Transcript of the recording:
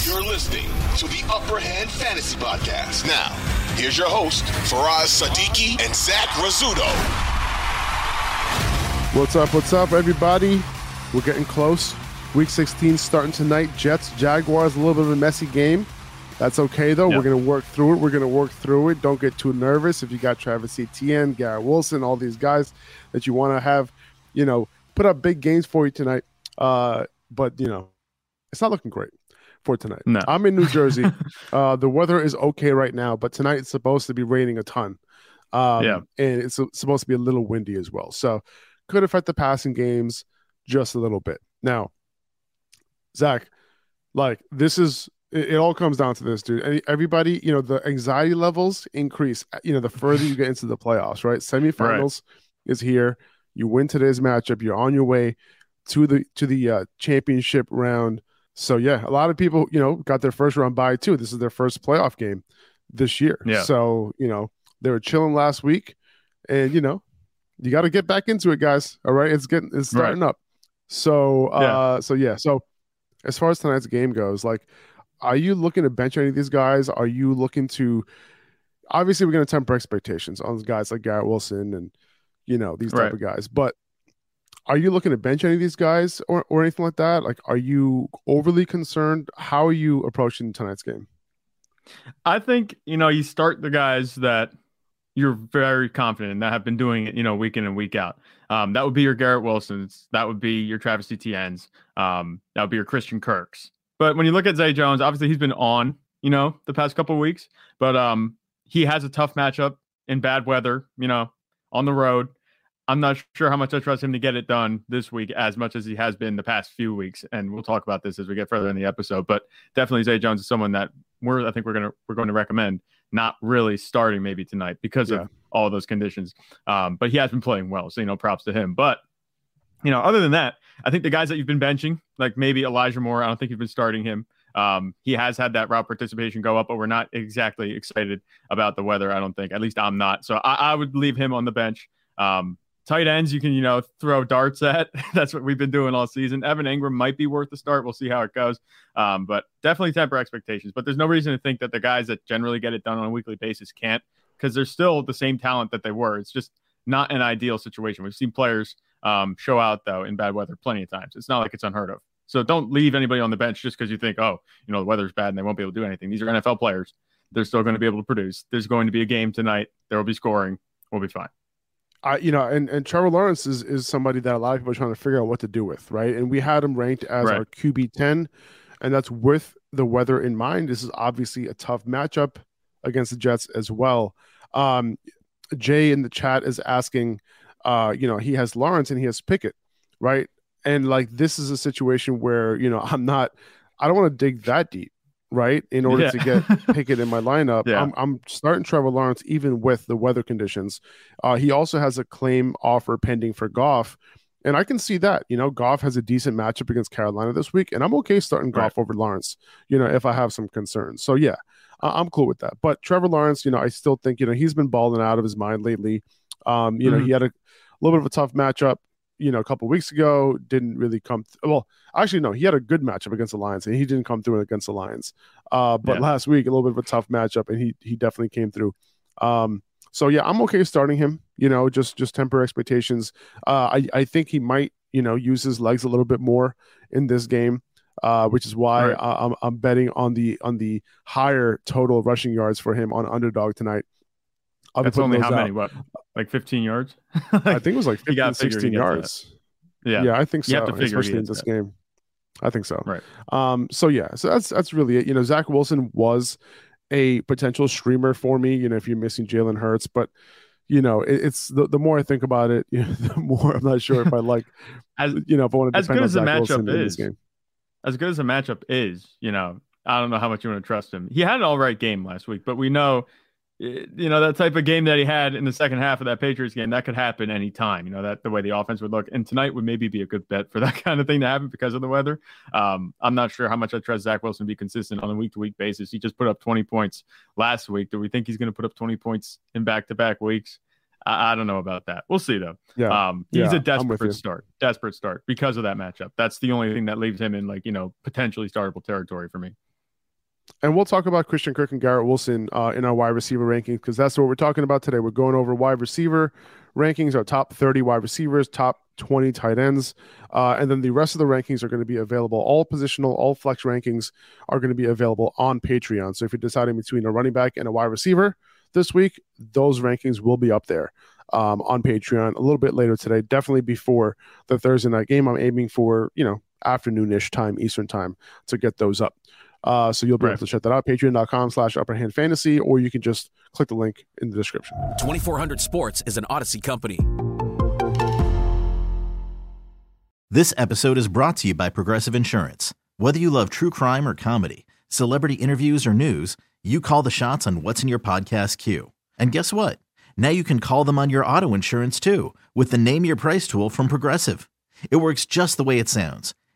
You're listening to the Upper Hand Fantasy Podcast. Now, here's your host, Faraz Sadiki and Zach Rizzuto. What's up? What's up, everybody? We're getting close. Week 16 starting tonight. Jets, Jaguars, a little bit of a messy game. That's okay, though. Yep. We're going to work through it. We're going to work through it. Don't get too nervous if you got Travis Etienne, Garrett Wilson, all these guys that you want to have, you know, put up big games for you tonight. Uh, but, you know, it's not looking great for tonight. No. I'm in New Jersey. uh, the weather is okay right now, but tonight it's supposed to be raining a ton. Um, Yeah. And it's supposed to be a little windy as well. So could affect the passing games just a little bit. Now, Zach, like this is it, all comes down to this, dude. Everybody, you know, the anxiety levels increase, uh, you know, the further you get into the playoffs, right? Semifinals is here. You win today's matchup, you're on your way to the to the uh, championship round. So yeah, a lot of people, you know, got their first round bye too. This is their first playoff game this year. Yeah. So, you know, they were chilling last week and you know, you got to get back into it, guys. All right. It's getting it's starting up. So uh so yeah. So as far as tonight's game goes, like are you looking to bench any of these guys? Are you looking to obviously we're gonna temper expectations on guys like Garrett Wilson and you know these type Right. of guys, but are you looking to bench any of these guys or, or anything like that? Like, are you overly concerned? How are you approaching tonight's game? I think you know you start the guys that you're very confident in that have been doing it, you know, week in and week out. Um, that would be your Garrett Wilsons. That would be your Travis Etienne's. Um, that would be your Christian Kirks. But when you look at Zay Jones, obviously he's been on, you know, the past couple weeks. But um, he has a tough matchup in bad weather, you know, on the road. I'm not sure how much I trust him to get it done this week as much as he has been the past few weeks. And we'll talk about this as we get further in the episode. But definitely Zay Jones is someone that we're I think we're gonna we're going to recommend not really starting maybe tonight because Yeah. of all those conditions. Um, but he has been playing well, so you know, props to him. But you know, other than that, I think the guys that you've been benching, like maybe Elijah Moore, I don't think you've been starting him. Um, he has had that route participation go up, but we're not exactly excited about the weather. I don't think, at least I'm not. So I, I would leave him on the bench. Um, tight ends, you can you know throw darts at. That's what we've been doing all season. Evan Engram might be worth the start. We'll see how it goes. Um, but definitely temper expectations. But there's no reason to think that the guys that generally get it done on a weekly basis can't, because they're still the same talent that they were. It's just not an ideal situation. We've seen players um, show out though in bad weather plenty of times. It's not like it's unheard of. So don't leave anybody on the bench just because you think, oh, you know, the weather's bad and they won't be able to do anything. These are NFL players. They're still going to be able to produce. There's going to be a game tonight. There will be scoring. We'll be fine. I, you know, and, and Trevor Lawrence is, is somebody that a lot of people are trying to figure out what to do with, right? And we had him ranked as Right. our QB 10, and that's with the weather in mind. This is obviously a tough matchup against the Jets as well. Um, Jay in the chat is asking, uh, you know, he has Lawrence and he has Pickett, right? And like this is a situation where, you know, I'm not, I don't want to dig that deep, right? In order Yeah. to get Pickett in my lineup. Yeah. I'm, I'm starting Trevor Lawrence even with the weather conditions. Uh, he also has a claim offer pending for Goff. And I can see that, you know, Goff has a decent matchup against Carolina this week, and I'm okay starting Right. Goff over Lawrence, you know, if I have some concerns. So yeah, I- I'm cool with that. But Trevor Lawrence, you know, I still think, you know, he's been balling out of his mind lately. Um, you know, Mhm. he had a little bit of a tough matchup, you know, a couple weeks ago, didn't really come. Th- well, actually, no, he had a good matchup against the Lions, and he didn't come through against the Lions. Uh, but Yeah. last week, a little bit of a tough matchup, and he he definitely came through. Um, so yeah, I'm okay starting him. You know, just just temper expectations. Uh, I I think he might you know use his legs a little bit more in this game, uh, which is why Right. I, I'm I'm betting on the on the higher total rushing yards for him on underdog tonight. I'll That's only how out. many? What, like 15 yards? I think it was like You 15, gotta figure he 16 yards. yeah. Yeah, I think so. You have to figure especially in this that. game. I think so. Right. Um. So yeah. So that's that's really it. You know, Zach Wilson was a potential streamer for me. You know, if you're missing Jalen Hurts, but you know, it, it's the, the more I think about it, you know, the more I'm not sure if I like. As You know, if I want to as good as the matchup Wilson is, game. as good as a matchup is, you know, I don't know how much you want to trust him. He had an all right game last week, but we know, you know, that type of game that he had in the second half of that Patriots game, that could happen anytime. You know, that the way the offense would look. And tonight would maybe be a good bet for that kind of thing to happen because of the weather. Um, I'm not sure how much I trust Zach Wilson to be consistent on a week to week basis. He just put up 20 points last week. Do we think he's going to put up 20 points in back to back weeks? I, I, don't know about that. We'll see though. Yeah, um, he's yeah, a desperate start, desperate start because of that matchup. That's the only thing that leaves him in like you know potentially startable territory for me. And we'll talk about Christian Kirk and Garrett Wilson uh, in our wide receiver rankings because that's what we're talking about today. We're going over wide receiver rankings, our top 30 wide receivers, top 20 tight ends. Uh, and then the rest of the rankings are going to be available. All positional, all flex rankings are going to be available on Patreon. So if you're deciding between a running back and a wide receiver this week, those rankings will be up there um, on Patreon a little bit later today, definitely before the Thursday night game. I'm aiming for, you know, afternoonish time, Eastern time to get those up. Uh, so you'll be right. able to check that out, patreon.com slash upperhand fantasy, or you can just click the link in the description. 2400 Sports is an Odyssey company. This episode is brought to you by Progressive Insurance. Whether you love true crime or comedy, celebrity interviews or news, you call the shots on what's in your podcast queue. And guess what? Now you can call them on your auto insurance too with the Name Your Price tool from Progressive. It works just the way it sounds